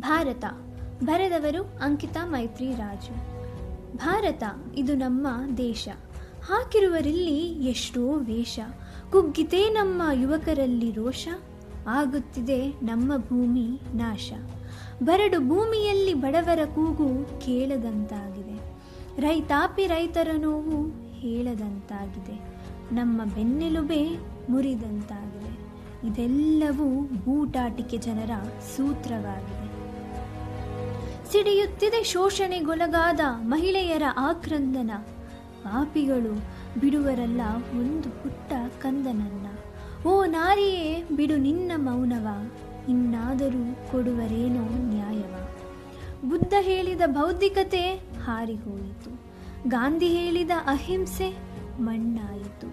ಭಾರತ, ಬರೆದವರು ಅಂಕಿತಾ ಮೈತ್ರಿ ರಾಜು ಭಾರತ, ಇದು ನಮ್ಮ ದೇಶ. ಹಾಕಿರುವರಿಲ್ಲಿ ಎಷ್ಟೋ ವೇಷ. ಕುಗ್ಗಿತೇ ನಮ್ಮ ಯುವಕರಲ್ಲಿ ರೋಷ. ಆಗುತ್ತಿದೆ ನಮ್ಮ ಭೂಮಿ ನಾಶ. ಬರಡು ಭೂಮಿಯಲ್ಲಿ ಬಡವರ ಕೂಗು ಕೇಳದಂತಾಗಿದೆ. ರೈತಾಪಿ ರೈತರ ನೋವು ಹೇಳದಂತಾಗಿದೆ. ನಮ್ಮ ಬೆನ್ನೆಲುಬೆ ಮುರಿದಂತಾಗಿದೆ. ಇದೆಲ್ಲವೂ ಬೂಟಾಟಿಕೆ ಜನರ ಸೂತ್ರವಾಗಿದೆ. ಸಿಡಿಯುತ್ತಿದೆ ಶೋಷಣೆಗೊಳಗಾದ ಮಹಿಳೆಯರ ಆಕ್ರಂದನ. ಪಾಪಿಗಳು ಬಿಡುವರಲ್ಲ ಒಂದು ಪುಟ್ಟ ಕಂದನನ್ನ. ಓ ನಾರಿಯೇ, ಬಿಡು ನಿನ್ನ ಮೌನವ. ಇನ್ನಾದರೂ ಕೊಡುವರೇನೋ ನ್ಯಾಯವ. ಬುದ್ಧ ಹೇಳಿದ ಬೌದ್ಧಿಕತೆ ಹಾರಿಹೋಯಿತು. ಗಾಂಧಿ ಹೇಳಿದ ಅಹಿಂಸೆ ಮಣ್ಣಾಯಿತು.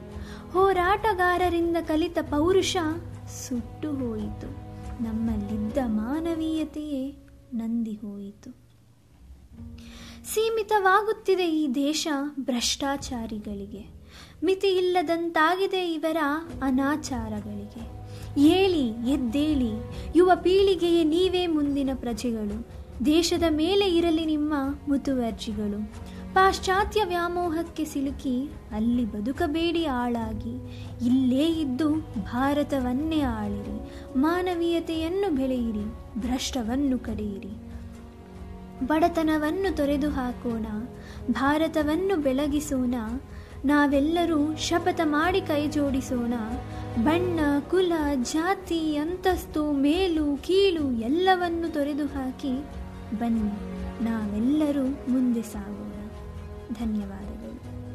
ಹೋರಾಟಗಾರರಿಂದ ಕಲಿತ ಪೌರುಷ ಸುಟ್ಟು ಹೋಯಿತು. ನಮ್ಮಲ್ಲಿದ್ದ ಮಾನವೀಯತೆಯೇ ನಂದಿ ಹೋಯಿತು. ಸೀಮಿತವಾಗುತ್ತಿದೆ ಈ ದೇಶ ಭ್ರಷ್ಟಾಚಾರಿಗಳಿಗೆ. ಮಿತಿಯಿಲ್ಲದಂತಾಗಿದೆ ಇವರ ಅನಾಚಾರಗಳಿಗೆ. ಏಳಿ, ಎದ್ದೇಳಿ, ಯುವ ಪೀಳಿಗೆಯೇ ನೀವೇ ಮುಂದಿನ ಪ್ರಜೆಗಳು. ದೇಶದ ಮೇಲೆ ಇರಲಿ ನಿಮ್ಮ ಮುತುವರ್ಜಿಗಳು. ಪಾಶ್ಚಾತ್ಯ ವ್ಯಾಮೋಹಕ್ಕೆ ಸಿಲುಕಿ ಅಲ್ಲಿ ಬದುಕಬೇಡಿ ಆಳಾಗಿ. ಇಲ್ಲೇ ಇದ್ದು ಭಾರತವನ್ನೇ ಆಳಿರಿ. ಮಾನವೀಯತೆಯನ್ನು ಬೆಳೆಯಿರಿ, ಭ್ರಷ್ಟವನ್ನು ಕಡೆಯಿರಿ. ಬಡತನವನ್ನು ತೊರೆದು ಹಾಕೋಣ, ಭಾರತವನ್ನು ಬೆಳಗಿಸೋಣ, ನಾವೆಲ್ಲರೂ ಶಪಥ ಮಾಡಿ ಕೈ ಜೋಡಿಸೋಣ, ಬಣ್ಣ, ಕುಲ, ಜಾತಿ, ಅಂತಸ್ತು, ಮೇಲು, ಕೀಳು ಎಲ್ಲವನ್ನು ತೊರೆದು ಹಾಕಿ ಬನ್ನಿ, ನಾವೆಲ್ಲರೂ ಮುಂದೆ ಸಾಗೋಣ. ಧನ್ಯವಾದ